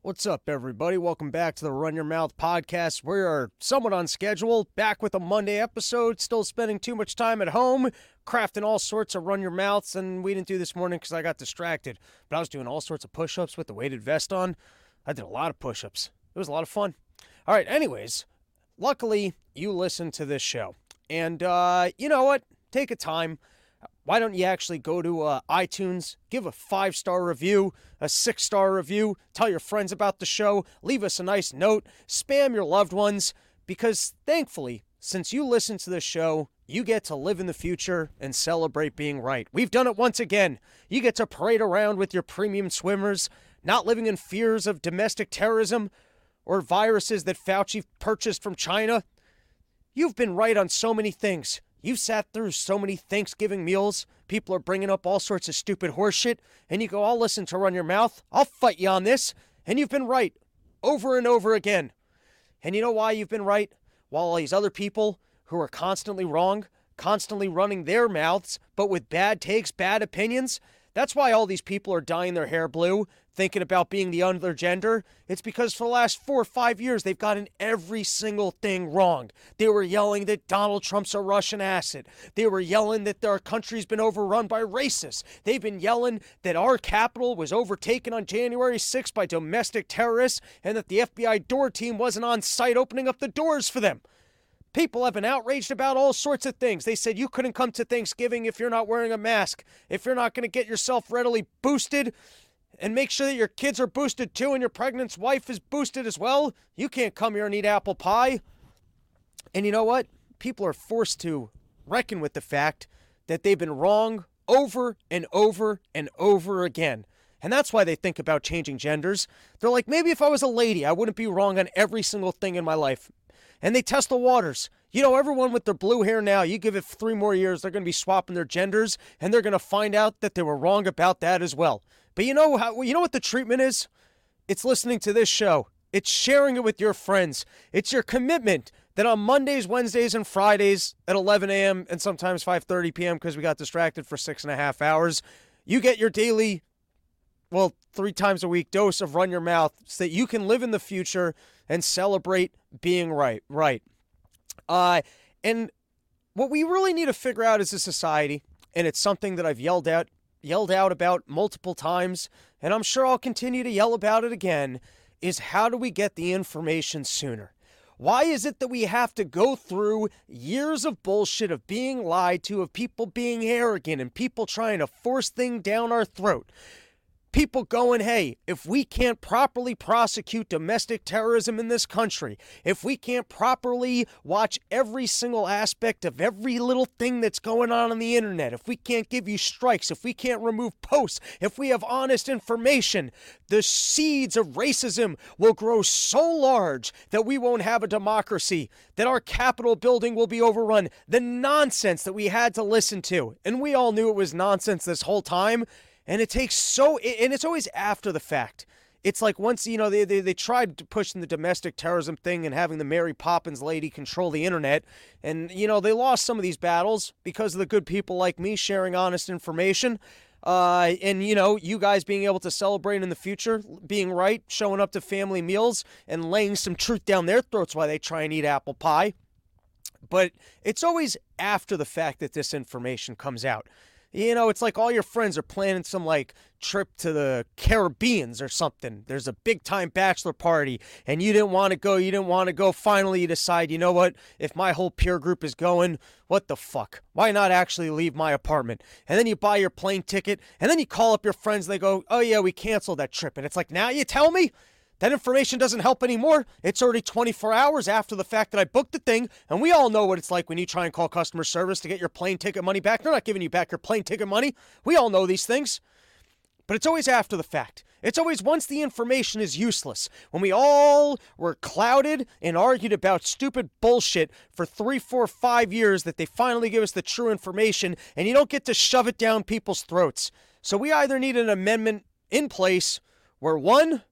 What's up, everybody? Welcome back to the Run Your Mouth podcast. We are somewhat on schedule, back with a Monday episode, still spending too much time at home, crafting all sorts of Run Your Mouths, and we didn't do this morning because I got distracted. But I was doing all sorts of push ups with the weighted vest on. I did a lot of push ups. It was a lot of fun. All right, anyways, luckily you listen to this show. And uh, you know what? Take a time why don't you actually go to uh, iTunes, give a five star review, a six star review, tell your friends about the show, leave us a nice note, spam your loved ones, because thankfully, since you listen to this show, you get to live in the future and celebrate being right. We've done it once again. You get to parade around with your premium swimmers, not living in fears of domestic terrorism or viruses that Fauci purchased from China. You've been right on so many things. You've sat through so many Thanksgiving meals. People are bringing up all sorts of stupid horseshit, and you go, I'll listen to Run Your Mouth. I'll fight you on this. And you've been right over and over again. And you know why you've been right? While all these other people who are constantly wrong, constantly running their mouths, but with bad takes, bad opinions, that's why all these people are dyeing their hair blue, thinking about being the other gender. It's because for the last four or five years, they've gotten every single thing wrong. They were yelling that Donald Trump's a Russian asset. They were yelling that our country's been overrun by racists. They've been yelling that our Capitol was overtaken on January 6th by domestic terrorists and that the FBI door team wasn't on site opening up the doors for them. People have been outraged about all sorts of things. They said you couldn't come to Thanksgiving if you're not wearing a mask, if you're not going to get yourself readily boosted and make sure that your kids are boosted too and your pregnant wife is boosted as well. You can't come here and eat apple pie. And you know what? People are forced to reckon with the fact that they've been wrong over and over and over again. And that's why they think about changing genders. They're like, maybe if I was a lady, I wouldn't be wrong on every single thing in my life and they test the waters. You know, everyone with their blue hair now, you give it three more years, they're going to be swapping their genders, and they're going to find out that they were wrong about that as well. But you know how? You know what the treatment is? It's listening to this show. It's sharing it with your friends. It's your commitment that on Mondays, Wednesdays, and Fridays at 11 a.m. and sometimes 5:30 p.m. because we got distracted for six and a half hours, you get your daily, well, three times a week dose of Run Your Mouth so that you can live in the future and celebrate being right. Right. Uh, and what we really need to figure out as a society, and it's something that I've yelled out yelled out about multiple times, and I'm sure I'll continue to yell about it again, is how do we get the information sooner? Why is it that we have to go through years of bullshit of being lied to, of people being arrogant and people trying to force things down our throat? People going, hey, if we can't properly prosecute domestic terrorism in this country, if we can't properly watch every single aspect of every little thing that's going on on the internet, if we can't give you strikes, if we can't remove posts, if we have honest information, the seeds of racism will grow so large that we won't have a democracy, that our Capitol building will be overrun. The nonsense that we had to listen to, and we all knew it was nonsense this whole time and it takes so and it's always after the fact. It's like once you know they, they, they tried pushing the domestic terrorism thing and having the mary poppins lady control the internet. And you know they lost some of these battles because of the good people like me sharing honest information. Uh, and you know you guys being able to celebrate in the future being right showing up to family meals and laying some truth down their throats while they try and eat apple pie. But it's always after the fact that this information comes out you know, it's like all your friends are planning some like trip to the Caribbeans or something. There's a big time bachelor party and you didn't want to go, you didn't want to go. Finally, you decide, you know what? If my whole peer group is going, what the fuck? Why not actually leave my apartment? And then you buy your plane ticket and then you call up your friends. They go, oh yeah, we canceled that trip. And it's like, now you tell me? That information doesn't help anymore. It's already 24 hours after the fact that I booked the thing, and we all know what it's like when you try and call customer service to get your plane ticket money back. They're not giving you back your plane ticket money. We all know these things. But it's always after the fact. It's always once the information is useless. When we all were clouded and argued about stupid bullshit for three, four, five years that they finally give us the true information, and you don't get to shove it down people's throats. So we either need an amendment in place where one,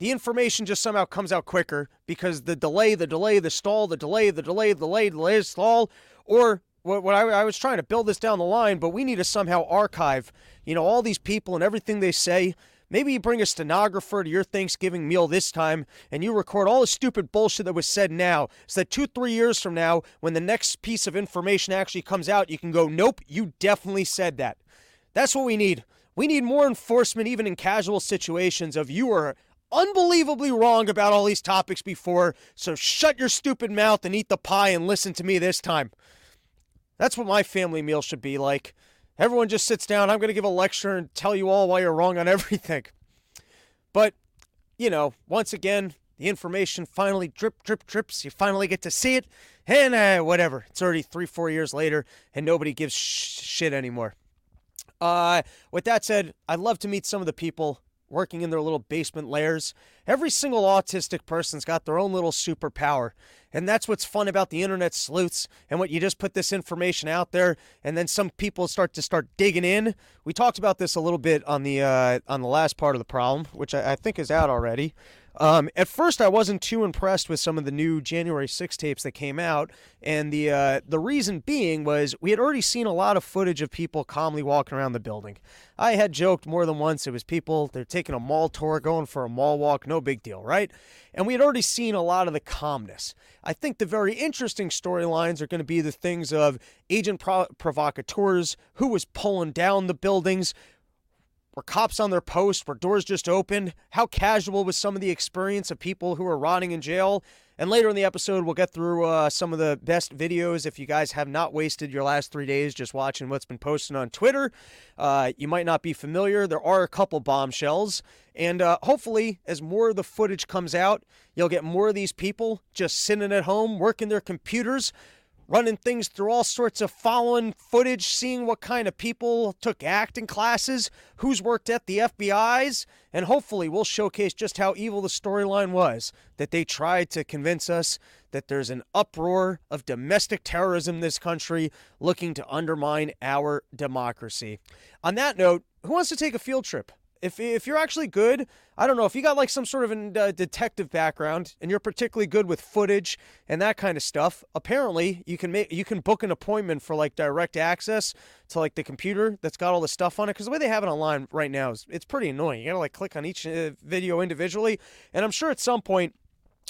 the information just somehow comes out quicker because the delay, the delay, the stall, the delay, the delay, the delay, the delay, the stall, or what, what I, I, was trying to build this down the line, but we need to somehow archive, you know, all these people and everything they say Maybe you bring a stenographer to your Thanksgiving meal this time and you record all the stupid bullshit that was said now so that two, three years from now, when the next piece of information actually comes out, you can go, nope, you definitely said that. That's what we need. We need more enforcement, even in casual situations, of you are unbelievably wrong about all these topics before, so shut your stupid mouth and eat the pie and listen to me this time. That's what my family meal should be like. Everyone just sits down. I'm going to give a lecture and tell you all why you're wrong on everything. But, you know, once again, the information finally drip, drip, drips. You finally get to see it. And uh, whatever. It's already three, four years later, and nobody gives sh- shit anymore. Uh, with that said, I'd love to meet some of the people working in their little basement lairs. Every single autistic person's got their own little superpower. And that's what's fun about the internet sleuths and what you just put this information out there and then some people start to start digging in. We talked about this a little bit on the uh, on the last part of the problem, which I, I think is out already. Um, at first, I wasn't too impressed with some of the new January 6 tapes that came out, and the uh, the reason being was we had already seen a lot of footage of people calmly walking around the building. I had joked more than once it was people they're taking a mall tour, going for a mall walk, no big deal, right? And we had already seen a lot of the calmness. I think the very interesting storylines are going to be the things of agent provocateurs, who was pulling down the buildings, were cops on their post? Were doors just opened? How casual was some of the experience of people who were rotting in jail? And later in the episode, we'll get through uh, some of the best videos. If you guys have not wasted your last three days just watching what's been posted on Twitter, uh, you might not be familiar. There are a couple bombshells. And uh, hopefully, as more of the footage comes out, you'll get more of these people just sitting at home, working their computers, running things through all sorts of following footage, seeing what kind of people took acting classes, who's worked at the FBI's, and hopefully we'll showcase just how evil the storyline was that they tried to convince us that there's an uproar of domestic terrorism in this country looking to undermine our democracy. On that note, who wants to take a field trip? If, if you're actually good, I don't know, if you got like some sort of a uh, detective background and you're particularly good with footage and that kind of stuff, apparently you can make you can book an appointment for like direct access to like the computer that's got all the stuff on it because the way they have it online right now is it's pretty annoying. You got to like click on each uh, video individually, and I'm sure at some point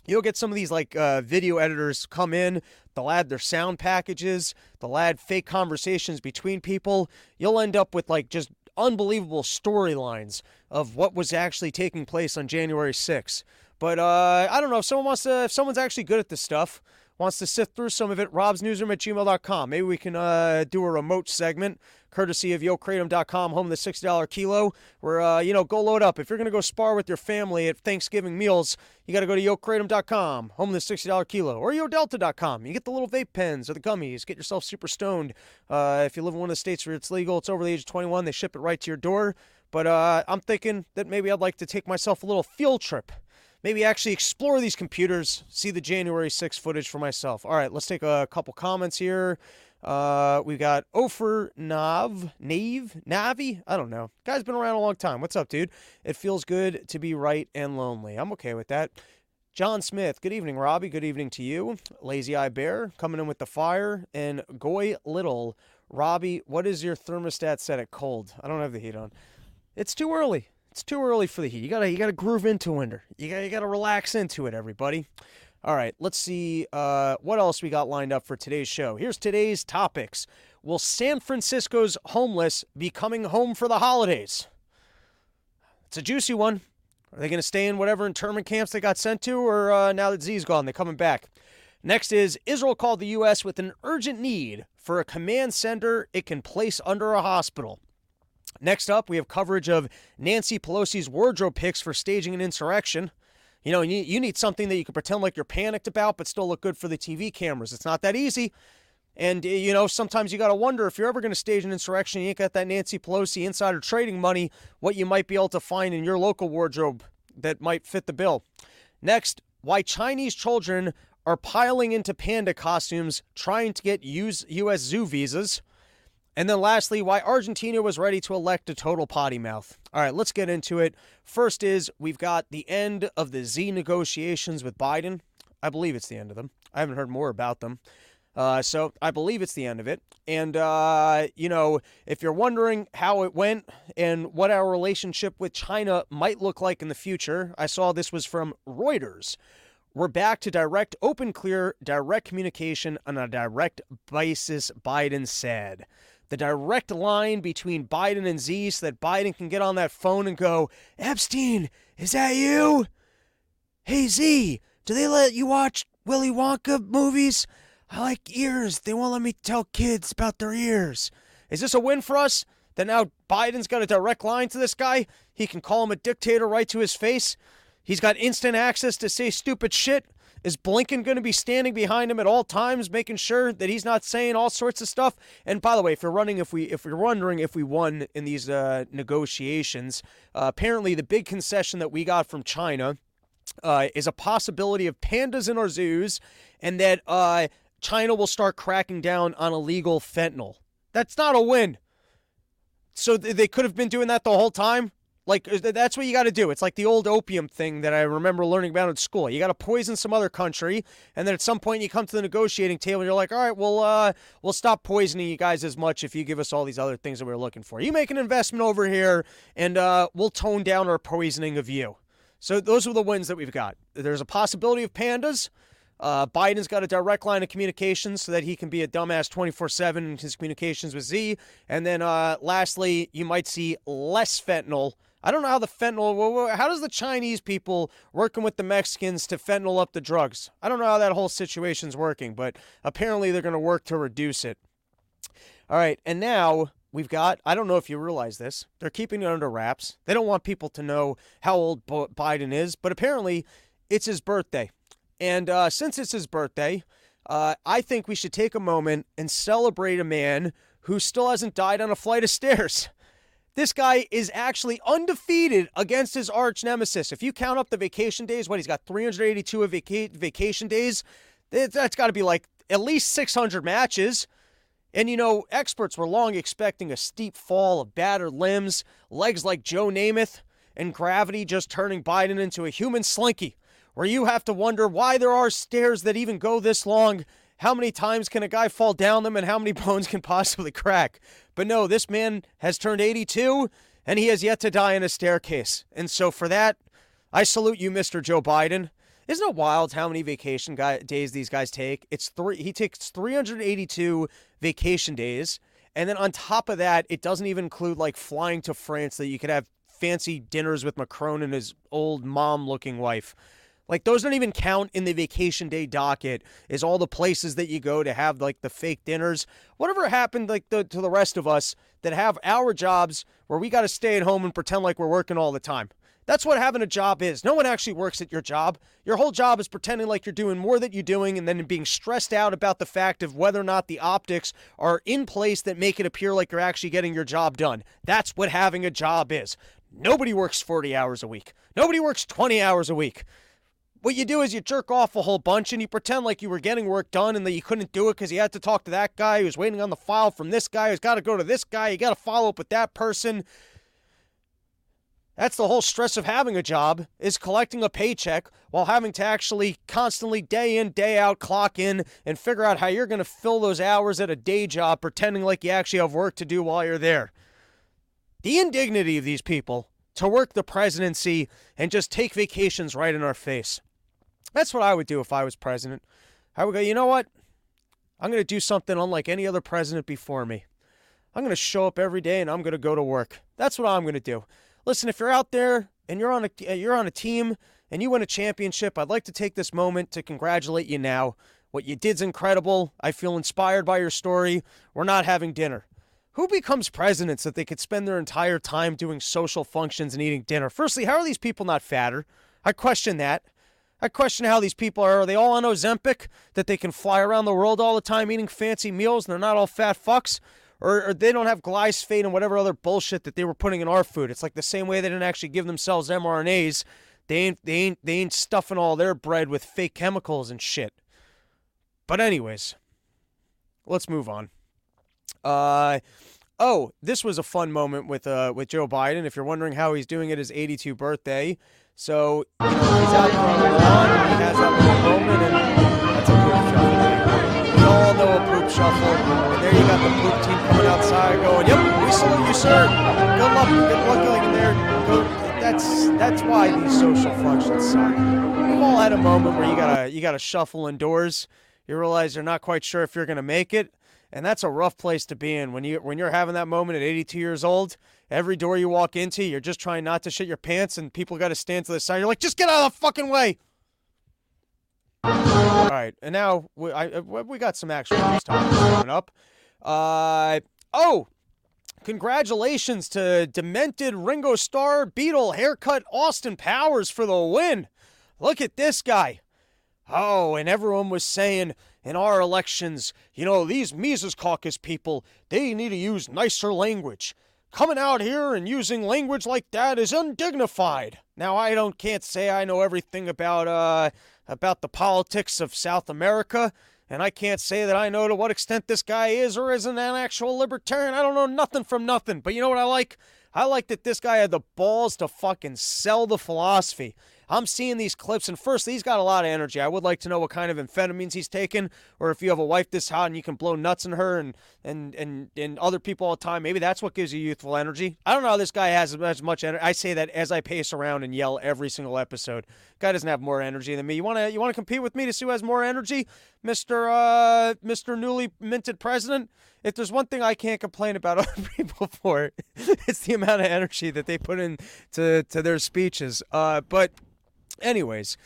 You'll get some of these like uh, video editors come in. They'll add their sound packages. They'll add fake conversations between people. You'll end up with like just unbelievable storylines of what was actually taking place on January 6th. But uh, I don't know if someone wants to, if someone's actually good at this stuff, wants to sift through some of it, robsnewsroom at gmail.com. Maybe we can uh, do a remote segment courtesy of yokratom.com, home of the $60 kilo, where, uh, you know, go load up. If you're going to go spar with your family at Thanksgiving meals, you got to go to yokratom.com, home of the $60 kilo, or yodelta.com. You get the little vape pens or the gummies. Get yourself super stoned. Uh, if you live in one of the states where it's legal, it's over the age of 21, they ship it right to your door. But uh, I'm thinking that maybe I'd like to take myself a little field trip maybe actually explore these computers, see the January 6 footage for myself. All right, let's take a couple comments here. Uh, we've got Ofer Nav, Nave, Navi. I don't know. Guy's been around a long time. What's up, dude? It feels good to be right and lonely. I'm okay with that. John Smith, good evening, Robbie. Good evening to you. Lazy Eye Bear coming in with the fire. And Goy Little, Robbie, what is your thermostat set at cold? I don't have the heat on. It's too early. It's too early for the heat. You gotta you gotta groove into winter. You gotta you gotta relax into it, everybody. All right, let's see uh, what else we got lined up for today's show. Here's today's topics. Will San Francisco's homeless be coming home for the holidays? It's a juicy one. Are they going to stay in whatever internment camps they got sent to, or uh, now that Xi's gone, they're coming back? Next is Israel called the U.S. with an urgent need for a command center it can place under a hospital. Next up, we have coverage of Nancy Pelosi's wardrobe picks for staging an insurrection. You know, you, need something that you can pretend like you're panicked about, but still look good for the TV cameras. It's not that easy. And, uh, you know, sometimes you got to wonder if you're ever going to stage an insurrection, you ain't got that Nancy Pelosi insider trading money, what you might be able to find in your local wardrobe that might fit the bill. Next, why Chinese children are piling into panda costumes trying to get US zoo visas. And then lastly, why Argentina was ready to elect a total potty mouth. All right, let's get into it. First is we've got the end of the Xi negotiations with Biden. I believe it's the end of them. I haven't heard more about them. Uh, so I believe it's the end of it. And, uh, you know, if you're wondering how it went and what our relationship with China might look like in the future, I saw this was from Reuters. We're back to direct, open, clear, direct communication on a direct basis, Biden said. The direct line between Biden and Xi so that Biden can get on that phone and go, Epstein, is that you? Hey, Xi, do they let you watch Willy Wonka movies? I like ears. They won't let me tell kids about their ears. Is this a win for us? That now Biden's got a direct line to this guy? He can call him a dictator right to his face? He's got instant access to say stupid shit. Is Blinken going to be standing behind him at all times, making sure that he's not saying all sorts of stuff? And by the way, if you're running, if we, if you're wondering if we won in these uh, negotiations, uh, apparently the big concession that we got from China uh, is a possibility of pandas in our zoos, and that uh, China will start cracking down on illegal fentanyl. That's not a win. So they could have been doing that the whole time. Like that's what you got to do. It's like the old opium thing that I remember learning about in school. You got to poison some other country, and then at some point you come to the negotiating table and you're like, "All right, well, uh, we'll stop poisoning you guys as much if you give us all these other things that we're looking for. You make an investment over here, and uh, we'll tone down our poisoning of you." So those are the wins that we've got. There's a possibility of pandas. Uh, Biden's got a direct line of communication so that he can be a dumbass 24 7 in his communications with Xi. And then uh, lastly, you might see less fentanyl. I don't know how the fentanyl, how does the Chinese people working with the Mexicans to fentanyl up the drugs? I don't know how that whole situation's working, but apparently they're going to work to reduce it. All right, and now we've got, I don't know if you realize this, they're keeping it under wraps. They don't want people to know how old Biden is, but apparently it's his birthday. And uh, since it's his birthday, uh, I think we should take a moment and celebrate a man who still hasn't died on a flight of stairs. This guy is actually undefeated against his arch nemesis. If you count up the vacation days, what he's got 382 vaca- vacation days, that's got to be like at least 600 matches. And you know, experts were long expecting a steep fall of battered limbs, legs like Joe Namath, and gravity just turning Biden into a human slinky where you have to wonder why there are stairs that even go this long. How many times can a guy fall down them and how many bones can possibly crack? But no, this man has turned 82 and he has yet to die in a staircase. And so for that, I salute you, Mr. Joe Biden. Isn't it wild how many vacation guy, days these guys take? It's three. He takes 382 vacation days, and then on top of that, it doesn't even include like flying to France that you could have fancy dinners with Macron and his old mom-looking wife. Like those don't even count in the vacation day docket. Is all the places that you go to have like the fake dinners. Whatever happened like the, to the rest of us that have our jobs where we got to stay at home and pretend like we're working all the time. That's what having a job is. No one actually works at your job. Your whole job is pretending like you're doing more that you're doing and then being stressed out about the fact of whether or not the optics are in place that make it appear like you're actually getting your job done. That's what having a job is. Nobody works 40 hours a week. Nobody works 20 hours a week what you do is you jerk off a whole bunch and you pretend like you were getting work done and that you couldn't do it because you had to talk to that guy who's waiting on the file from this guy who's got to go to this guy. You got to follow up with that person. That's the whole stress of having a job is collecting a paycheck while having to actually constantly day in, day out, clock in and figure out how you're going to fill those hours at a day job pretending like you actually have work to do while you're there. The indignity of these people to work the presidency and just take vacations right in our face. That's what I would do if I was president. I would go, you know what? I'm going to do something unlike any other president before me. I'm going to show up every day and I'm going to go to work. That's what I'm going to do. Listen, if you're out there and you're on a uh, you're on a team and you win a championship, I'd like to take this moment to congratulate you now. What you did's incredible. I feel inspired by your story. We're not having dinner. Who becomes presidents that they could spend their entire time doing social functions and eating dinner? Firstly, how are these people not fatter? I question that. I question how these people are. Are they all on Ozempic that they can fly around the world all the time eating fancy meals and they're not all fat fucks? Or, or they don't have glyphosate and whatever other bullshit that they were putting in our food. It's like the same way they didn't actually give themselves mRNAs. They ain't they ain't they ain't stuffing all their bread with fake chemicals and shit. But anyways, let's move on. Uh oh, this was a fun moment with uh with Joe Biden. If you're wondering how he's doing at his 82 birthday, so he's out there on the lawn he has that little moment, and that's a good shot. We all know little poop shuffle, and there you got the poop team coming outside going, "Yep, we salute you, sir. Good luck, good luck going there." That's that's why these social functions suck. We've all had a moment where you gotta you gotta shuffle indoors. You realize you're not quite sure if you're gonna make it, and that's a rough place to be in when you when you're having that moment at 82 years old. Every door you walk into, you're just trying not to shit your pants, and people got to stand to the side. You're like, just get out of the fucking way. All right, and now we, I, we got some actual news coming up. Uh, oh, congratulations to demented Ringo Starr Beatle haircut Austin Powers for the win. Look at this guy. Oh, and everyone was saying in our elections, you know, these Mises Caucus people, they need to use nicer language. Coming out here and using language like that is undignified. Now, I don't can't say I know everything about uh about the politics of South America, and I can't say that I know to what extent this guy is or isn't an actual libertarian. I don't know nothing from nothing. But you know what I like? I like that this guy had the balls to fucking sell the philosophy. I'm seeing these clips, and first, he's got a lot of energy. I would like to know what kind of amphetamines he's taken, or if you have a wife this hot and you can blow nuts in her and and and and other people all the time. Maybe that's what gives you youthful energy. I don't know how this guy has as much energy. I say that as I pace around and yell every single episode. Guy doesn't have more energy than me. You wanna you wanna compete with me to see who has more energy, Mister uh Mister newly minted president? if there's one thing I can't complain about other people for, it's the amount of energy that they put in to, to their speeches. Uh, but, anyways,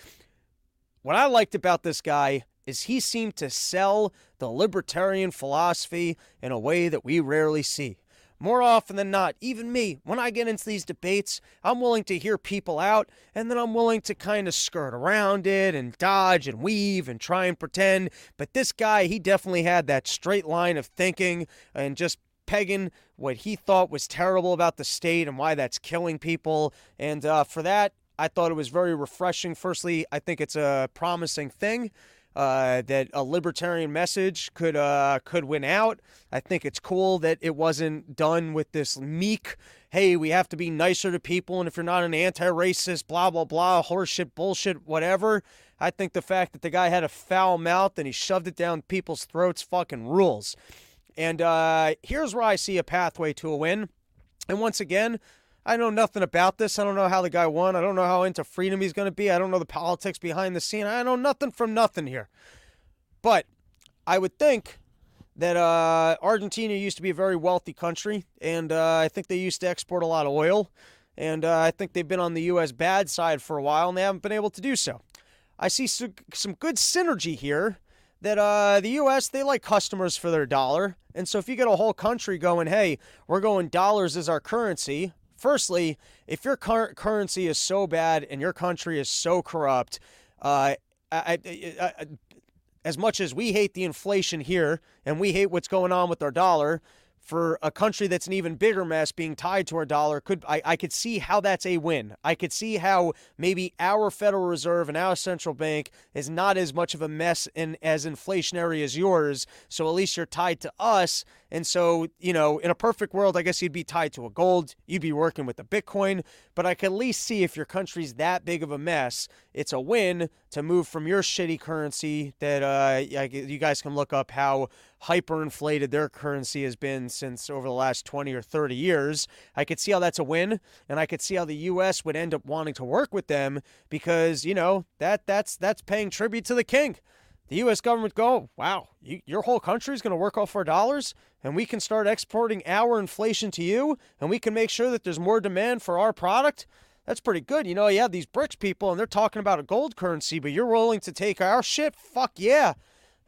what I liked about this guy is he seemed to sell the libertarian philosophy in a way that we rarely see. More often than not, even me, when I get into these debates, I'm willing to hear people out and then I'm willing to kind of skirt around it and dodge and weave and try and pretend. But this guy, he definitely had that straight line of thinking and just pegging what he thought was terrible about the state and why that's killing people. And uh, for that, I thought it was very refreshing. Firstly, I think it's a promising thing uh, that a libertarian message could uh, could win out. I think it's cool that it wasn't done with this meek, hey, we have to be nicer to people, and if you're not an anti-racist, blah blah blah, horseshit, bullshit, whatever. I think the fact that the guy had a foul mouth and he shoved it down people's throats fucking rules. And uh, here's where I see a pathway to a win. And once again, I know nothing about this. I don't know how the guy won. I don't know how into freedom he's going to be. I don't know the politics behind the scene. I know nothing from nothing here. But I would think that uh, Argentina used to be a very wealthy country, and uh, I think they used to export a lot of oil. And uh, I think they've been on the U.S. bad side for a while, and they haven't been able to do so. I see some, good synergy here that uh, the U.S. they like customers for their dollar, and so if you get a whole country going, hey, we're going dollars as our currency, firstly, if your current currency is so bad and your country is so corrupt, uh, I, I, I, as much as we hate the inflation here and we hate what's going on with our dollar, for a country that's an even bigger mess being tied to our dollar could I, I could see how that's a win. I could see how maybe our federal reserve and our central bank is not as much of a mess and as inflationary as yours. So at least you're tied to us and so you know in a perfect world i guess you'd be tied to a gold you'd be working with the bitcoin but i could at least see if your country's that big of a mess it's a win to move from your shitty currency that uh, you guys can look up how hyperinflated their currency has been since over the last 20 or 30 years. I could see how that's a win, and I could see how the U.S. would end up wanting to work with them because you know that that's that's paying tribute to the king. The U.S. government go, wow, you, your whole country is going to work off our dollars, and we can start exporting our inflation to you, and we can make sure that there's more demand for our product. That's pretty good. You know, you have these BRICS people, and they're talking about a gold currency, but you're willing to take our shit? Fuck yeah.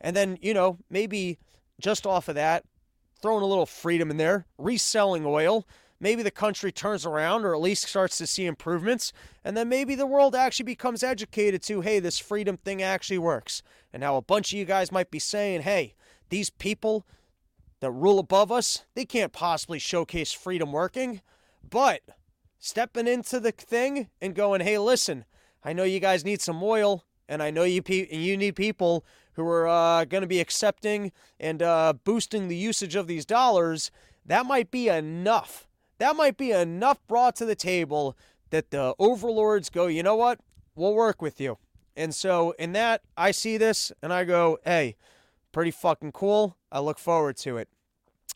And then, you know, maybe just off of that, throwing a little freedom in there, reselling oil. Maybe the country turns around or at least starts to see improvements. And then maybe the world actually becomes educated to, hey, this freedom thing actually works. And now a bunch of you guys might be saying, hey, these people that rule above us, they can't possibly showcase freedom working. But stepping into the thing and going, hey, listen, I know you guys need some oil, and I know you pe- you need people who are uh, going to be accepting and uh, boosting the usage of these dollars, that might be enough. That might be enough brought to the table that the overlords go, you know what? We'll work with you. And so, in that, I see this and I go, hey, Pretty fucking cool. I look forward to it.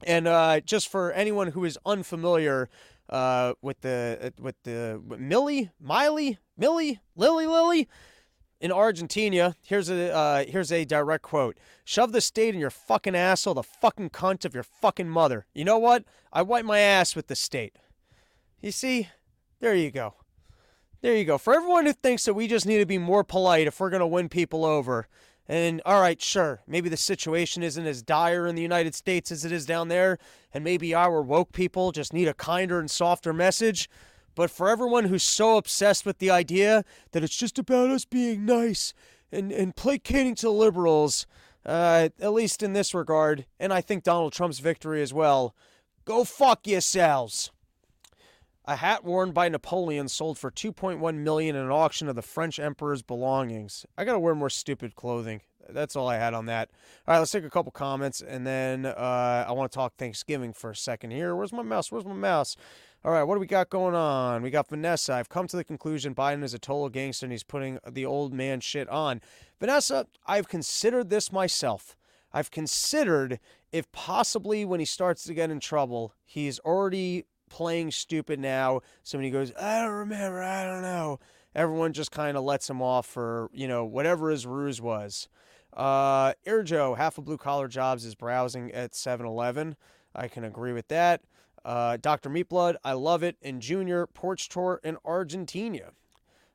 And uh, just for anyone who is unfamiliar uh, with the uh, with the with Millie, Miley, Millie, Lily, Lily in Argentina, here's a uh, here's a direct quote: "Shove the state in your fucking asshole, the fucking cunt of your fucking mother." You know what? I wipe my ass with the state. You see, there you go. There you go. For everyone who thinks that we just need to be more polite if we're to win people over, and all right, sure, maybe the situation isn't as dire in the United States as it is down there, and maybe our woke people just need a kinder and softer message. But for everyone who's so obsessed with the idea that it's just about us being nice and, and placating to liberals, uh, at least in this regard, and I think Donald Trump's victory as well, go fuck yourselves. A hat worn by Napoleon sold for 2.1 million in an auction of the French emperor's belongings. I gotta wear more stupid clothing. That's all I had on that. All right, let's take a couple comments, and then uh, I want to talk Thanksgiving for a second here. Where's my mouse? Where's my mouse? All right, what do we got going on? We got Vanessa. I've come to the conclusion Biden is a total gangster and he's putting the old man shit on. Vanessa, I've considered this myself. I've considered if possibly when he starts to get in trouble, he's already playing stupid now. So when he goes, I don't remember, I don't know, everyone just kind of lets him off for, you know, whatever his ruse was. Uh, Joe, half of blue collar jobs is browsing at 7 Eleven. I can agree with that. Uh, Dr. Meatblood, I love it. And Junior, porch tour in Argentina.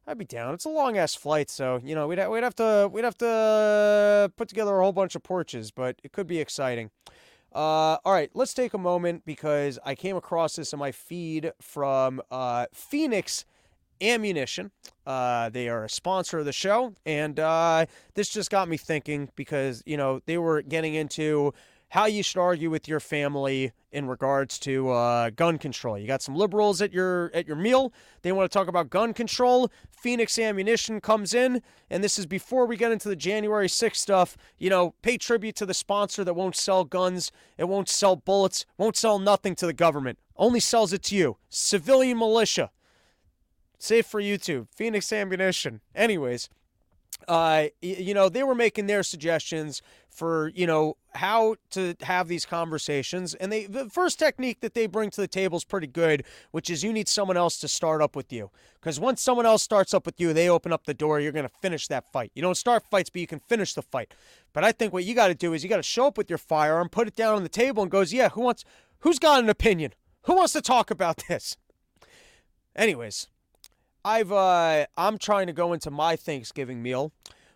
I'd be down. It's a long ass flight, so you know we'd ha- we'd have to we'd have to put together a whole bunch of porches, but it could be exciting. Uh, all right, let's take a moment because I came across this in my feed from uh, Fenix Ammunition. Uh, they are a sponsor of the show, and uh, this just got me thinking because you know they were getting into how you should argue with your family in regards to uh, gun control. You got some liberals at your at your meal. They want to talk about gun control. Fenix Ammunition comes in, and this is before we get into the January 6th stuff. You know, pay tribute to the sponsor that won't sell guns, it won't sell bullets, won't sell nothing to the government. Only sells it to you, civilian militia. Safe for YouTube, Fenix Ammunition. Anyways, uh, you know, they were making their suggestions for, you know, how to have these conversations. And they, the first technique that they bring to the table is pretty good, which is you need someone else to start up with you. Because once someone else starts up with you, they open up the door, you're going to finish that fight. You don't start fights, but you can finish the fight. But I think what you got to do is you got to show up with your firearm, put it down on the table, and goes, yeah, who wants, who's got an opinion? Who wants to talk about this? Anyways, I've uh, I'm trying to go into my Thanksgiving meal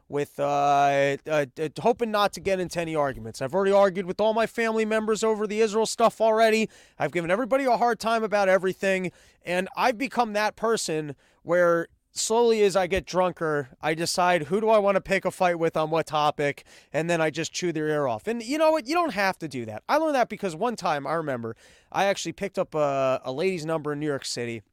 with uh, uh, hoping not to get into any arguments. I've already argued with all my family members over the Israel stuff already. I've given everybody a hard time about everything, and I've become that person where slowly as I get drunker, I decide who do I want to pick a fight with on what topic, and then I just chew their ear off. And you know what? You don't have to do that. I learned that because one time I remember I actually picked up a, a lady's number in New York City.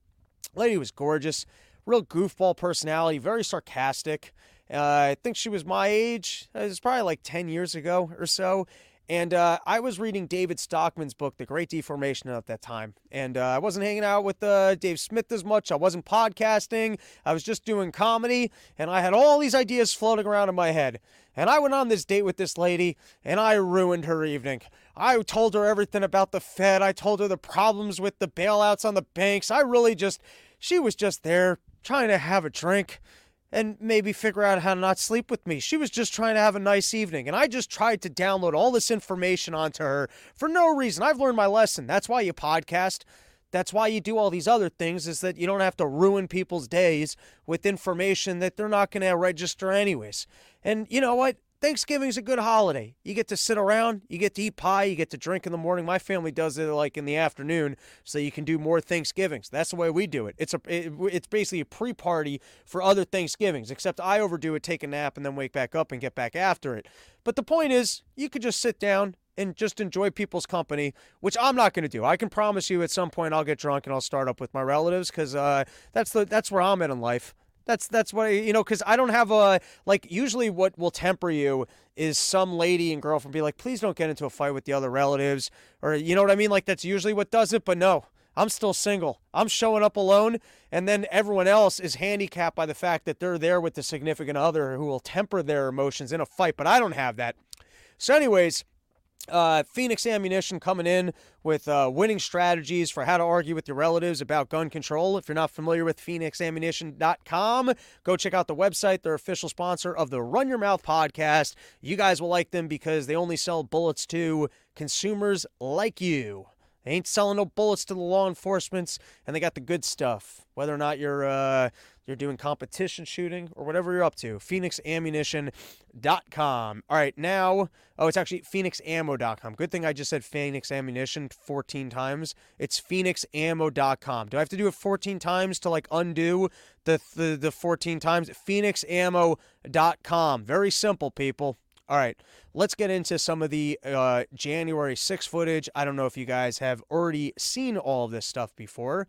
Lady was gorgeous real goofball personality, very sarcastic. Uh, I think she was my age. It was probably like 10 years ago or so. And uh, I was reading David Stockman's book, The Great Deformation, at that time. And uh, I wasn't hanging out with uh, Dave Smith as much. I wasn't podcasting. I was just doing comedy. And I had all these ideas floating around in my head. And I went on this date with this lady, and I ruined her evening. I told her everything about the Fed. I told her the problems with the bailouts on the banks. I really just, she was just there trying to have a drink and maybe figure out how to not sleep with me. She was just trying to have a nice evening, and I just tried to download all this information onto her for no reason. I've learned my lesson. That's why you podcast. That's why you do all these other things, is that you don't have to ruin people's days with information that they're not going to register anyways. And you know what? Thanksgiving is a good holiday. You get to sit around, you get to eat pie, you get to drink in the morning. My family does it like in the afternoon, so you can do more Thanksgivings. That's the way we do it. It's a it, it's basically a pre-party for other Thanksgivings. Except I overdo it, take a nap, and then wake back up and get back after it. But the point is, you could just sit down and just enjoy people's company, which I'm not going to do. I can promise you, at some point, I'll get drunk and I'll start up with my relatives because uh, that's the that's where I'm at in life. That's that's what I, you know because I don't have a like usually what will temper you is some lady and girlfriend be like please don't get into a fight with the other relatives or you know what I mean? Like that's usually what does it but no I'm still single. I'm showing up alone and then everyone else is handicapped by the fact that they're there with the significant other who will temper their emotions in a fight but I don't have that. So, anyways, uh, Fenix Ammunition coming in with uh, winning strategies for how to argue with your relatives about gun control. If you're not familiar with FenixAmmunition.com, go check out the website. They're official sponsor of the Run Your Mouth podcast. You guys will like them because they only sell bullets to consumers like you. They ain't selling no bullets to the law enforcements, and they got the good stuff. Whether or not you're uh, you're doing competition shooting or whatever you're up to, FenixAmmunition.com. All right, now, oh, it's actually FenixAmmo.com. Good thing I just said Fenix Ammunition 14 times. It's FenixAmmo.com. Do I have to do it 14 times to like undo the the, the 14 times? FenixAmmo.com. Very simple, people. All right, let's get into some of the uh, January 6 footage. I don't know if you guys have already seen all of this stuff before.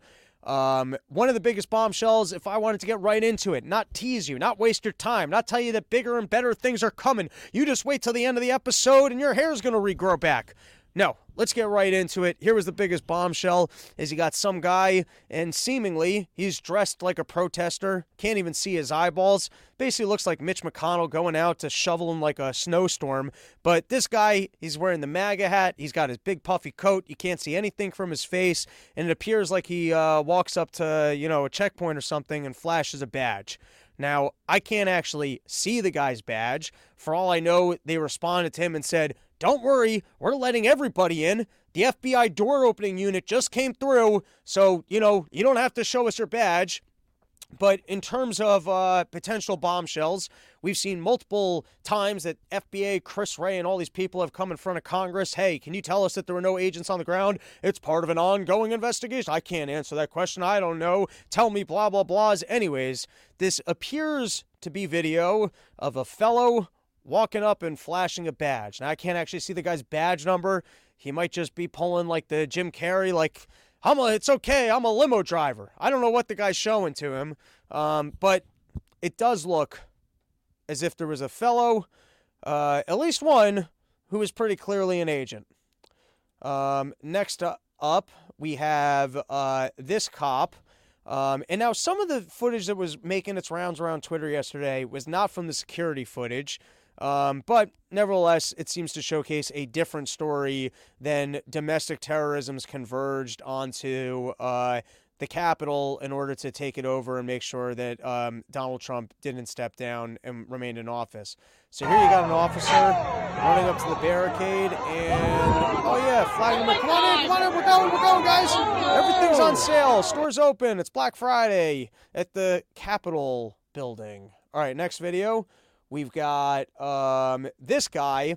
Um, one of the biggest bombshells, if I wanted to get right into it, not tease you, not waste your time, not tell you that bigger and better things are coming. You just wait till the end of the episode and your hair's going to regrow back. No, let's get right into it. Here was the biggest bombshell is he got some guy and seemingly he's dressed like a protester, can't even see his eyeballs. Basically looks like Mitch McConnell going out to shovel in like a snowstorm. But this guy, he's wearing the MAGA hat, he's got his big puffy coat, you can't see anything from his face, and it appears like he uh, walks up to, you know, a checkpoint or something and flashes a badge. Now, I can't actually see the guy's badge. For all I know, they responded to him and said, don't worry, we're letting everybody in. The FBI door opening unit just came through, so, you know, you don't have to show us your badge. But in terms of uh, potential bombshells, we've seen multiple times that FBA, Chris Wray, and all these people have come in front of Congress. Hey, can you tell us that there were no agents on the ground? It's part of an ongoing investigation. I can't answer that question. I don't know. Tell me, blah, blah, blahs. Anyways, this appears to be video of a fellow walking up and flashing a badge. Now I can't actually see the guy's badge number. He might just be pulling like the Jim Carrey, like I'm a, it's okay, I'm a limo driver. I don't know what the guy's showing to him, um, but it does look as if there was a fellow, uh, at least one, who is pretty clearly an agent. Um, next up, we have uh, this cop. Um, and now some of the footage that was making its rounds around Twitter yesterday was not from the security footage. Um, but nevertheless, it seems to showcase a different story than domestic terrorism's converged onto uh, the Capitol in order to take it over and make sure that um, Donald Trump didn't step down and remained in office. So here you got an officer running up to the barricade and, oh yeah, flagging them. Come on in, come on in, we're going, we're going, guys. Everything's on sale. Store's open. It's Black Friday at the Capitol building. All right, next video. We've got um, this guy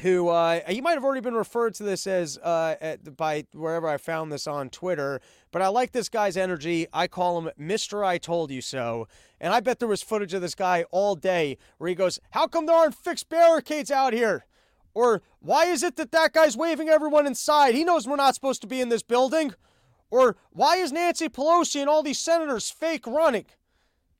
who uh, he might have already been referred to this as uh, at, by wherever I found this on Twitter, but I like this guy's energy. I call him Mr. I Told You So. And I bet there was footage of this guy all day where he goes, How come there aren't fixed barricades out here? Or why is it that that guy's waving everyone inside? He knows we're not supposed to be in this building. Or why is Nancy Pelosi and all these senators fake running?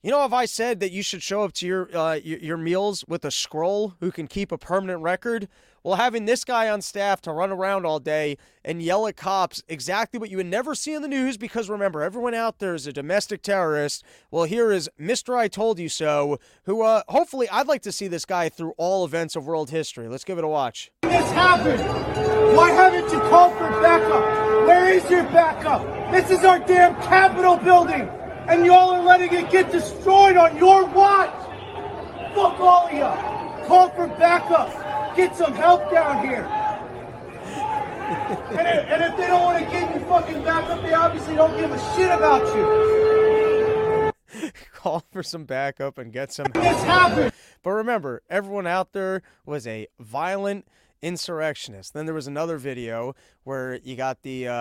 You know, if I said that you should show up to your, uh, your meals with a scroll who can keep a permanent record, well, having this guy on staff to run around all day and yell at cops exactly what you would never see in the news because remember, everyone out there is a domestic terrorist. Well, here is Mr. I Told You So, who uh, hopefully I'd like to see this guy through all events of world history. Let's give it a watch. This happened. Why haven't you called for backup? Where is your backup? This is our damn Capitol building and y'all are letting it get destroyed on your watch. Fuck all of you. Call for backup. Get some help down here. and, if, and if they don't want to give you fucking backup, they obviously don't give a shit about you. Call for some backup and get some. This happened. But remember, everyone out there was a violent insurrectionists. Then there was another video where you got the uh,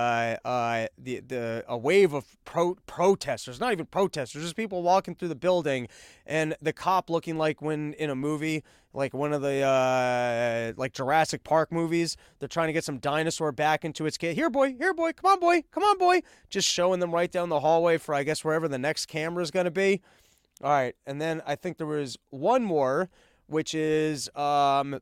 uh, the the a wave of pro- protesters, not even protesters, just people walking through the building, and the cop looking like when in a movie, like one of the uh, like Jurassic Park movies, they're trying to get some dinosaur back into its cage. Here, boy, here, boy, come on, boy, come on, boy, just showing them right down the hallway for I guess wherever the next camera is going to be. All right, and then I think there was one more, which is um,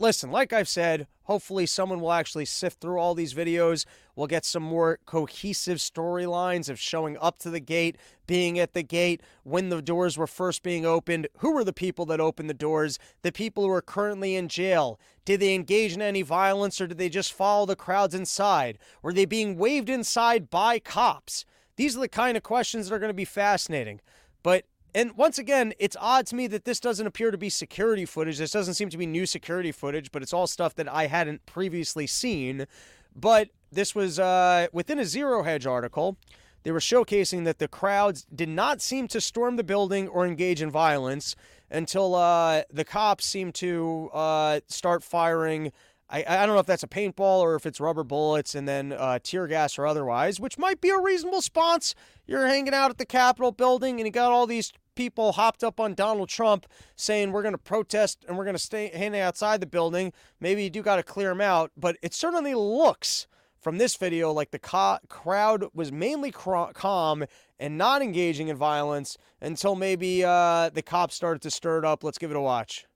listen, like I've said, hopefully someone will actually sift through all these videos. We'll get some more cohesive storylines of showing up to the gate, being at the gate, when the doors were first being opened, who were the people that opened the doors, the people who are currently in jail. Did they engage in any violence or did they just follow the crowds inside? Were they being waved inside by cops? These are the kind of questions that are going to be fascinating. But and once again, it's odd to me that this doesn't appear to be security footage. This doesn't seem to be new security footage, but it's all stuff that I hadn't previously seen. But this was uh, within a Zero Hedge article. They were showcasing that the crowds did not seem to storm the building or engage in violence until uh, the cops seemed to uh, start firing I, I don't know if that's a paintball or if it's rubber bullets and then uh, tear gas or otherwise, which might be a reasonable response. You're hanging out at the Capitol building and you got all these people hopped up on Donald Trump saying we're going to protest and we're going to stay hang outside the building. Maybe you do got to clear them out, but it certainly looks from this video like the co- crowd was mainly cr- calm and not engaging in violence until maybe uh, the cops started to stir it up. Let's give it a watch.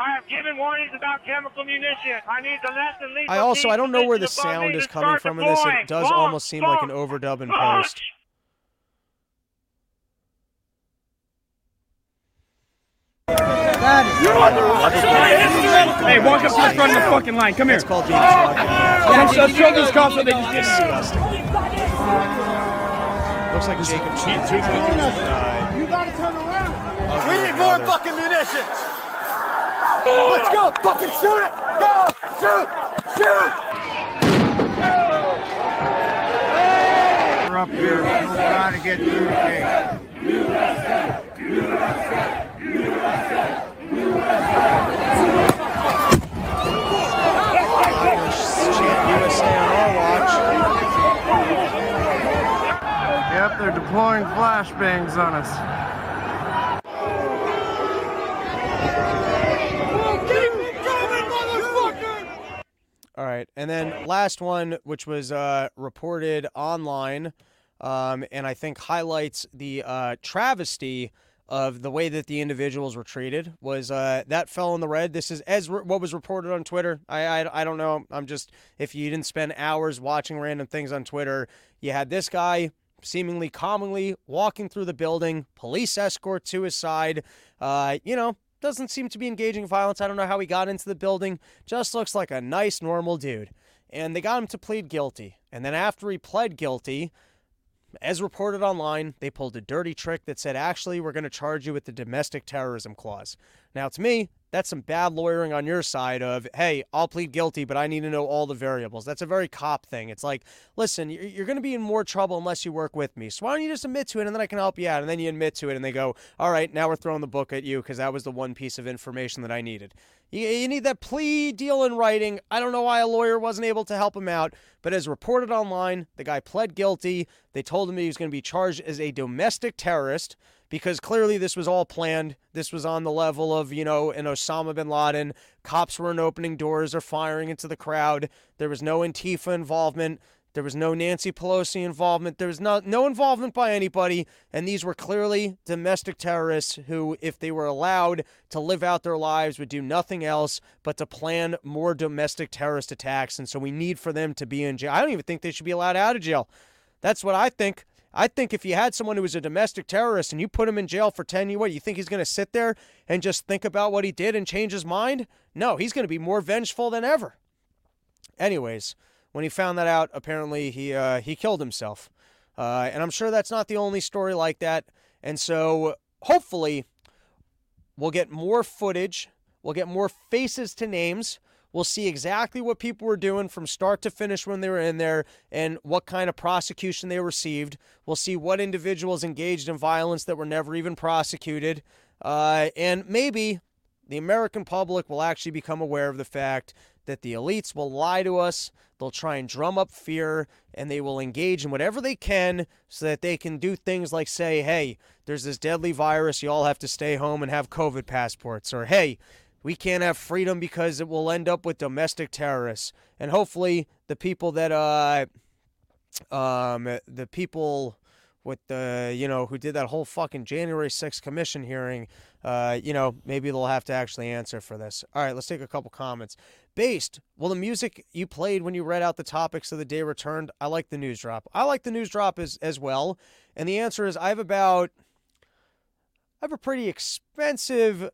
I have given warnings about chemical munition. I need the less and lethal. I also I don't know where the sound is coming from in this. It does Launch, almost seem like an launch, overdub in launch. post. Hey, walk up to the front of the fucking line. Come here. It's called being drunk. Let's, let's show these cops what they just did. Disgusting. Looks like Jacob Cheat. You gotta turn around. We need more fucking munitions. Let's go. Fucking shoot it. Go. Shoot. Shoot. We're up here. We're trying to get through the gate. USA on our watch. Yep, they're deploying flashbangs on us. All right, and then last one, which was uh, reported online, um, and I think highlights the uh, travesty of the way that the individuals were treated. Was uh, that fell in the red? This is as re- what was reported on Twitter. I, I I don't know. I'm just if you didn't spend hours watching random things on Twitter, you had this guy seemingly calmly walking through the building, police escort to his side. Uh, you know, doesn't seem to be engaging violence. I don't know how he got into the building. Just looks like a nice, normal dude. And they got him to plead guilty. And then after he pled guilty, as reported online, they pulled a dirty trick that said, actually, we're going to charge you with the domestic terrorism clause. Now, to me, that's some bad lawyering on your side of, hey, I'll plead guilty, but I need to know all the variables. That's a very cop thing. It's like, listen, you're, going to be in more trouble unless you work with me. So why don't you just admit to it and then I can help you out? And then you admit to it and they go, all right, now we're throwing the book at you because that was the one piece of information that I needed. You need that plea deal in writing. I don't know why a lawyer wasn't able to help him out, but as reported online, the guy pled guilty. They told him he was going to be charged as a domestic terrorist because clearly this was all planned. This was on the level of, you know, an Osama bin Laden. Cops weren't opening doors or firing into the crowd. There was no Antifa involvement. There was no Nancy Pelosi involvement. There was no, no involvement by anybody. And these were clearly domestic terrorists who, if they were allowed to live out their lives, would do nothing else but to plan more domestic terrorist attacks. And so we need for them to be in jail. I don't even think they should be allowed out of jail. That's what I think. I think if you had someone who was a domestic terrorist and you put him in jail for 10 years, what, you think he's going to sit there and just think about what he did and change his mind? No, he's going to be more vengeful than ever. Anyways, when he found that out, apparently he uh, he killed himself. Uh, and I'm sure that's not the only story like that. And so hopefully we'll get more footage, we'll get more faces to names. We'll see exactly what people were doing from start to finish when they were in there and what kind of prosecution they received. We'll see what individuals engaged in violence that were never even prosecuted. Uh, and maybe the American public will actually become aware of the fact that the elites will lie to us. They'll try and drum up fear and they will engage in whatever they can so that they can do things like say, hey, there's this deadly virus. You all have to stay home and have COVID passports. Or, hey, we can't have freedom because it will end up with domestic terrorists. And hopefully, the people that, uh, um, the people, with the you know who did that whole fucking January 6th commission hearing, uh, you know maybe they'll have to actually answer for this. All right, let's take a couple comments. Based, well, the music you played when you read out the topics of the day returned. I like the news drop. I like the news drop as as well. And the answer is I have about I have a pretty expensive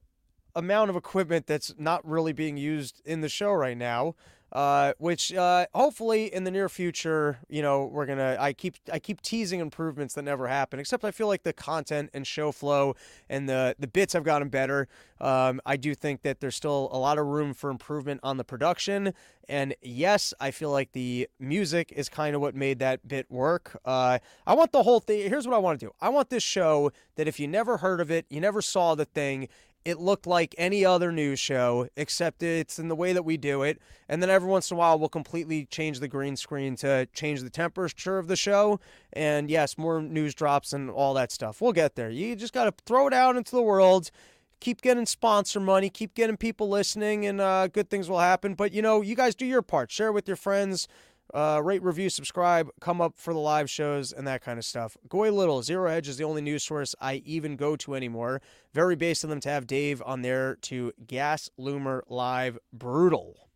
amount of equipment that's not really being used in the show right now. Uh, which uh, hopefully in the near future, you know, we're gonna. I keep I keep teasing improvements that never happen. Except I feel like the content and show flow and the the bits have gotten better. Um, I do think that there's still a lot of room for improvement on the production. And yes, I feel like the music is kind of what made that bit work. Uh, I want the whole thing. Here's what I want to do. I want this show that if you never heard of it, you never saw the thing, it looked like any other news show, except it's in the way that we do it. And then every once in a while, we'll completely change the green screen to change the temperature of the show. And yes, more news drops and all that stuff. We'll get there. You just got to throw it out into the world. Keep getting sponsor money, keep getting people listening, and uh, good things will happen. But you know, you guys do your part. Share with your friends. Uh, rate, review, subscribe, come up for the live shows and that kind of stuff. Goy Little, Zero Hedge is the only news source I even go to anymore. Very based on them to have Dave on there to Gas Loomer Live. Brutal.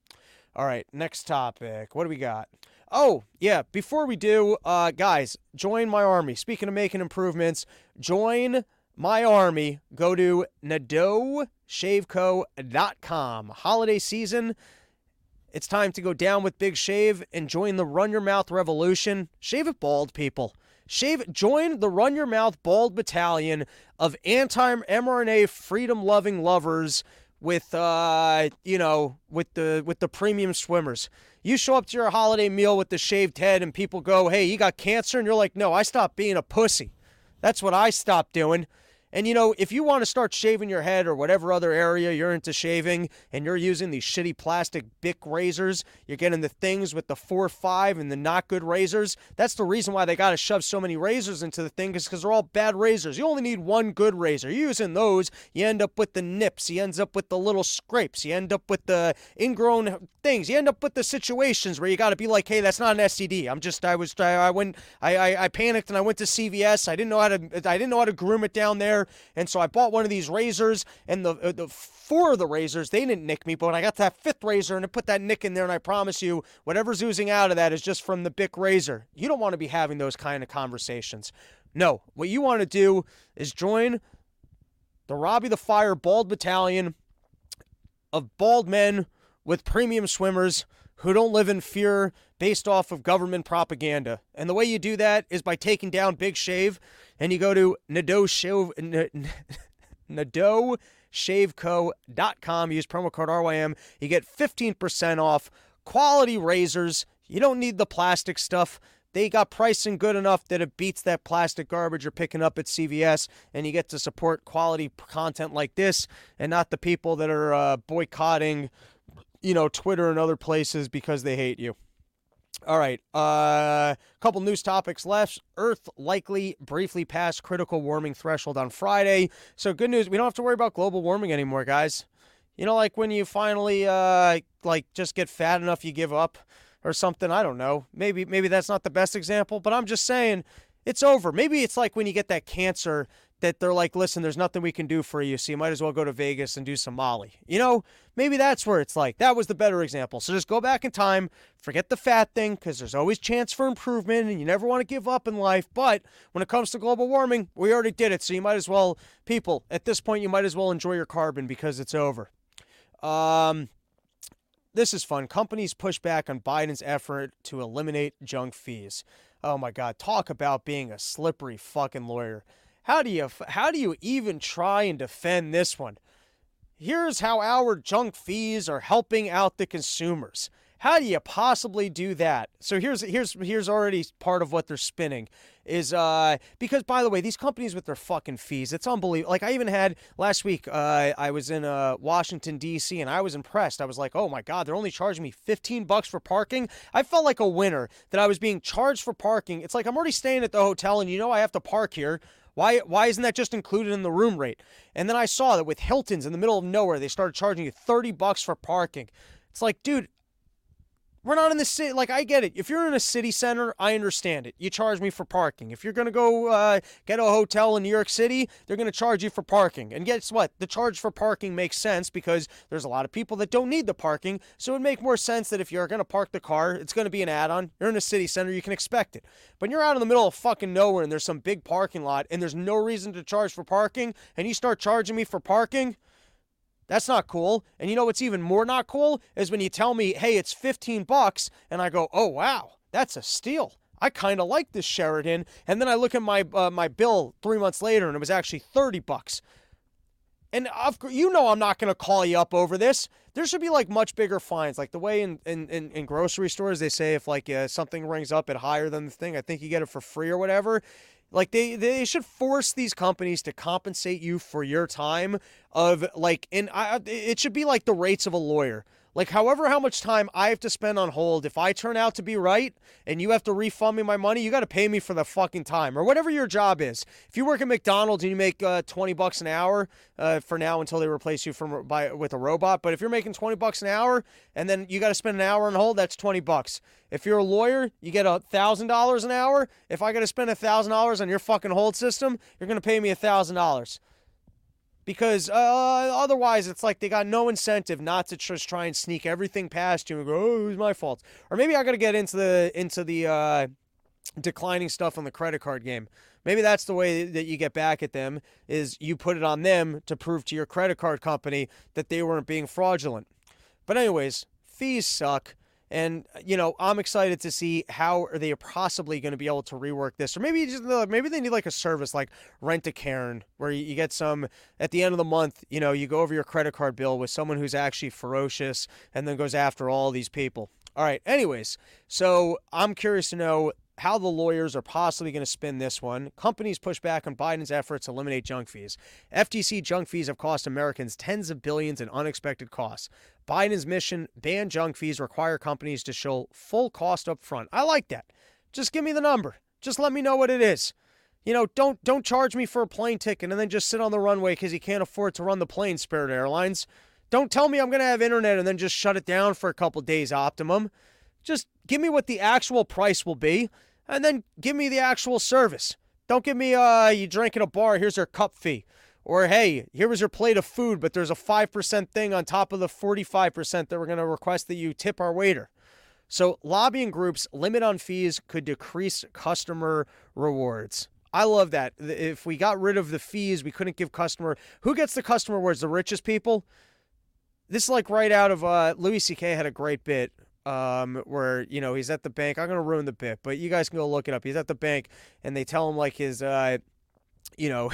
All right, next topic. What do we got? Oh, yeah, before we do, uh, guys, join my army. Speaking of making improvements, join my army. Go to nadeaushaveco.com. Holiday season. It's time to go down with Big Shave and join the Run Your Mouth revolution. Shave it bald, people. Shave join the Run Your Mouth Bald Battalion of anti-mRNA freedom-loving lovers with uh you know with the with the premium swimmers. You show up to your holiday meal with the shaved head and people go, "Hey, you got cancer?" and you're like, "No, I stopped being a pussy." That's what I stopped doing. And you know, if you want to start shaving your head or whatever other area you're into shaving and you're using these shitty plastic Bic razors, you're getting the things with the 4 5 and the not good razors. That's the reason why they got to shove so many razors into the thing is because they're all bad razors. You only need one good razor. You're using those, you end up with the nips, you end up with the little scrapes, you end up with the ingrown things, you end up with the situations where you got to be like, hey, that's not an STD. I'm just, I was, I, I went, I, I, I panicked and I went to CVS. I didn't know how to, I didn't know how to groom it down there. And so I bought one of these razors, and the uh, the four of the razors they didn't nick me, but when I got that fifth razor and I put that nick in there, and I promise you, whatever's oozing out of that is just from the Bic razor. You don't want to be having those kind of conversations. No, what you want to do is join the Robbie the Fire Bald Battalion of bald men with premium swimmers who don't live in fear based off of government propaganda. And the way you do that is by taking down Big Shave and you go to Nadeau Shave NadeauShaveco.com. Use promo code RYM. You get 15% off quality razors. You don't need the plastic stuff. They got pricing good enough that it beats that plastic garbage you're picking up at CVS, and you get to support quality content like this and not the people that are uh, boycotting, you know, Twitter and other places because they hate you. All right. A uh, couple news topics left. Earth likely briefly passed critical warming threshold on Friday. So good news. We don't have to worry about global warming anymore, guys. You know, like when you finally uh, like just get fat enough, you give up or something. I don't know. Maybe maybe that's not the best example, but I'm just saying it's over. Maybe it's like when you get that cancer that they're like, listen, there's nothing we can do for you, so you might as well go to Vegas and do some Molly. You know, maybe that's where it's like. That was the better example. So just go back in time, forget the fat thing, because there's always chance for improvement, and you never want to give up in life. But when it comes to global warming, we already did it, so you might as well, people, at this point, you might as well enjoy your carbon because it's over. Um, this is fun. Companies push back on Biden's effort to eliminate junk fees. Oh my God, talk about being a slippery fucking lawyer. How do you how do you even try and defend this one? Here's how our junk fees are helping out the consumers. How do you possibly do that? So here's here's here's already part of what they're spinning is uh because by the way these companies with their fucking fees it's unbelievable like i even had last week uh i was in uh washington dc and i was impressed i was like oh my god they're only charging me 15 bucks for parking i felt like a winner that i was being charged for parking it's like i'm already staying at the hotel and you know i have to park here why why isn't that just included in the room rate? And then I saw that with Hilton's in the middle of nowhere, they started charging you 30 bucks for parking. It's like, dude, We're not in the city. Like, I get it. If you're in a city center, I understand it. You charge me for parking. If you're going to go uh, get a hotel in New York City, they're going to charge you for parking. And guess what? The charge for parking makes sense because there's a lot of people that don't need the parking. So it would make more sense that if you're going to park the car, it's going to be an add on. You're in a city center, you can expect it. But you're out in the middle of fucking nowhere and there's some big parking lot and there's no reason to charge for parking, and you start charging me for parking. That's not cool. And you know what's even more not cool is when you tell me, "Hey, it's 15 bucks." And I go, "Oh, wow. That's a steal." I kind of like this Sheraton. and then I look at my uh, my bill 3 months later and it was actually 30 bucks. And of course, you know I'm not going to call you up over this. There should be like much bigger fines, like the way in in, in, in grocery stores they say if like uh, something rings up at higher than the thing, I think you get it for free or whatever. Like they they should force these companies to compensate you for your time of like and I it should be like the rates of a lawyer. Like however how much time I have to spend on hold, if I turn out to be right and you have to refund me my money, you got to pay me for the fucking time or whatever your job is. If you work at McDonald's and you make uh, 20 bucks an hour uh, for now until they replace you from by with a robot, but if you're making 20 bucks an hour and then you got to spend an hour on hold, that's 20 bucks. If you're a lawyer, you get a thousand dollars an hour. If I got to spend a thousand dollars on your fucking hold system, you're gonna pay me a thousand dollars because uh, otherwise it's like they got no incentive not to just try and sneak everything past you and go, "Oh, it was my fault." Or maybe I got to get into the into the uh, declining stuff on the credit card game. Maybe that's the way that you get back at them is you put it on them to prove to your credit card company that they weren't being fraudulent. But anyways, fees suck. And you know, I'm excited to see how are they possibly going to be able to rework this, or maybe just maybe they need like a service like Rent a Karen, where you get some at the end of the month. You know, you go over your credit card bill with someone who's actually ferocious and then goes after all these people. All right. Anyways, so I'm curious to know how the lawyers are possibly going to spin this one. Companies push back on Biden's efforts to eliminate junk fees. FTC junk fees have cost Americans tens of billions in unexpected costs. Biden's mission ban junk fees, require companies to show full cost up front. I like that. Just give me the number. Just let me know what it is. You know, don't don't charge me for a plane ticket and then just sit on the runway because you can't afford to run the plane, Spirit Airlines. Don't tell me I'm going to have internet and then just shut it down for a couple days optimum. Just give me what the actual price will be and then give me the actual service. Don't give me uh you drink in a bar, here's your cup fee. Or hey, here was your plate of food, but there's a 5% thing on top of the 45% that we're going to request that you tip our waiter. So, lobbying groups limit on fees could decrease customer rewards. I love that. If we got rid of the fees, we couldn't give customer. Who gets the customer rewards? The richest people. This is like right out of uh, Louis C.K. had a great bit um, where you know he's at the bank. I'm gonna ruin the bit, but you guys can go look it up. He's at the bank, and they tell him like his, uh, you know,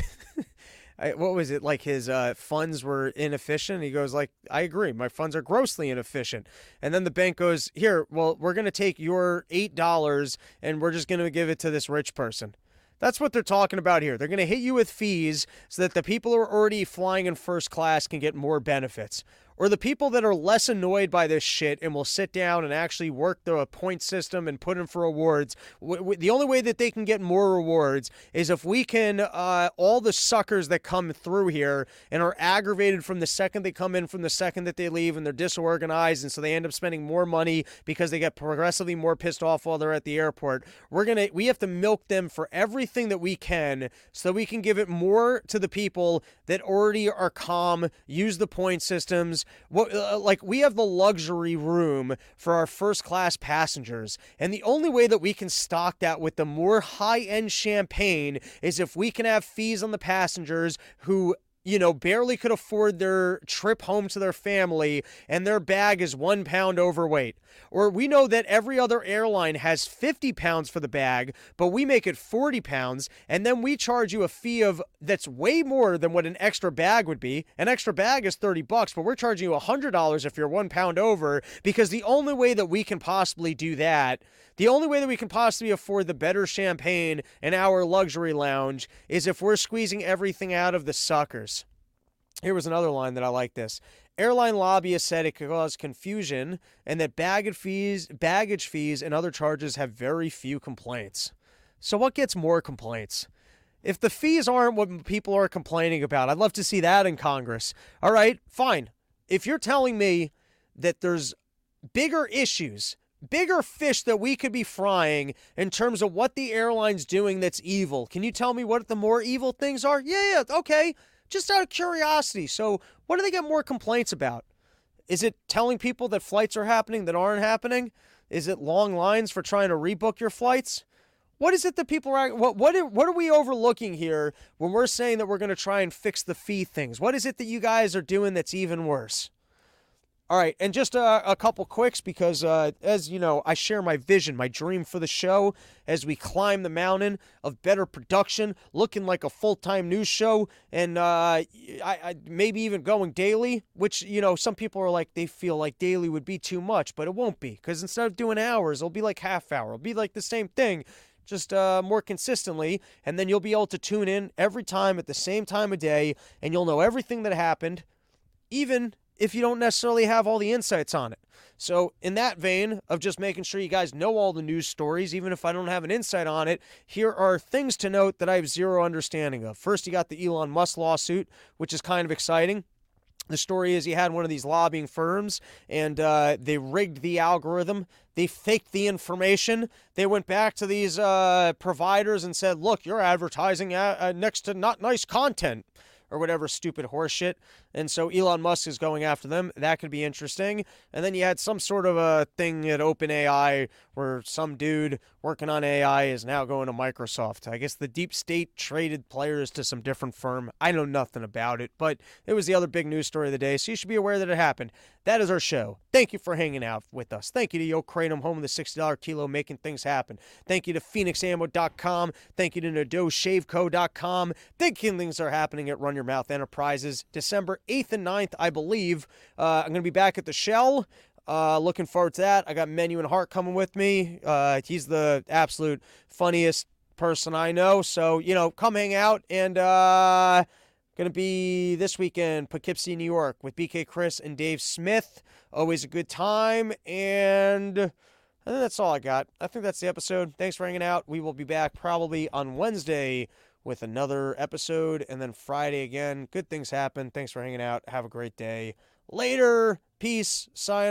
what was it like his uh, funds were inefficient. He goes like, I agree, my funds are grossly inefficient. And then the bank goes, here, well, we're gonna take your eight dollars and we're just gonna give it to this rich person. That's what they're talking about here. They're going to hit you with fees so that the people who are already flying in first class can get more benefits or the people that are less annoyed by this shit and will sit down and actually work the point system and put in for awards. W- w- the only way that they can get more rewards is if we can, uh, all the suckers that come through here and are aggravated from the second they come in, from the second that they leave, and they're disorganized, and so they end up spending more money because they get progressively more pissed off while they're at the airport. We're gonna, we have to milk them for everything that we can so we can give it more to the people that already are calm, use the point systems, what uh, like we have the luxury room for our first class passengers and the only way that we can stock that with the more high end champagne is if we can have fees on the passengers who you know, barely could afford their trip home to their family and their bag is one pound overweight. Or we know that every other airline has 50 pounds for the bag, but we make it 40 pounds, and then we charge you a fee of that's way more than what an extra bag would be. An extra bag is 30 bucks, but we're charging you $100 if you're one pound over because the only way that we can possibly do that the only way that we can possibly afford the better champagne in our luxury lounge is if we're squeezing everything out of the suckers. Here was another line that I like this. Airline lobbyists said it could cause confusion and that baggage fees, baggage fees and other charges have very few complaints. So what gets more complaints? If the fees aren't what people are complaining about, I'd love to see that in Congress. All right, fine. If you're telling me that there's bigger issues bigger fish that we could be frying in terms of what the airline's doing that's evil. Can you tell me what the more evil things are? Yeah, yeah, okay. Just out of curiosity. So, what do they get more complaints about? Is it telling people that flights are happening that aren't happening? Is it long lines for trying to rebook your flights? What is it that people are what what are, what are we overlooking here when we're saying that we're going to try and fix the fee things? What is it that you guys are doing that's even worse? All right, and just a, a couple quicks because, uh, as you know, I share my vision, my dream for the show as we climb the mountain of better production, looking like a full time news show, and uh, I, I maybe even going daily. Which you know, some people are like they feel like daily would be too much, but it won't be because instead of doing hours, it'll be like half hour. It'll be like the same thing just uh, more consistently, and then you'll be able to tune in every time at the same time of day, and you'll know everything that happened, even if you don't necessarily have all the insights on it. So, in that vein of just making sure you guys know all the news stories, even if I don't have an insight on it, here are things to note that I have zero understanding of. First, you got the Elon Musk lawsuit, which is kind of exciting. The story is he had one of these lobbying firms and uh, they rigged the algorithm. They faked the information. They went back to these uh, providers and said, look, you're advertising uh, next to not nice content or whatever stupid horseshit. And so Elon Musk is going after them. That could be interesting. And then you had some sort of a thing at OpenAI where some dude working on AI is now going to Microsoft. I guess the deep state traded players to some different firm. I know nothing about it, but it was the other big news story of the day. So you should be aware that it happened. That is our show. Thank you for hanging out with us. Thank you to Yo Kratom, home of the $60 kilo, making things happen. Thank you to FenixAmmo.com. Thank you to NadeauShaveCo.com. Thinking things are happening at Run Your Mouth Enterprises. December 8th and 9th, I believe. Uh, I'm going to be back at the Shell. Uh, looking forward to that. I got Menu and Hart coming with me. Uh, he's the absolute funniest person I know. So, you know, come hang out and uh gonna be this weekend, Poughkeepsie, New York, with BK Chris and Dave Smith. Always a good time. And I think that's all I got. I think that's the episode. Thanks for hanging out. We will be back probably on Wednesday with another episode and then Friday again. Good things happen. Thanks for hanging out. Have a great day. Later. Peace. Sign.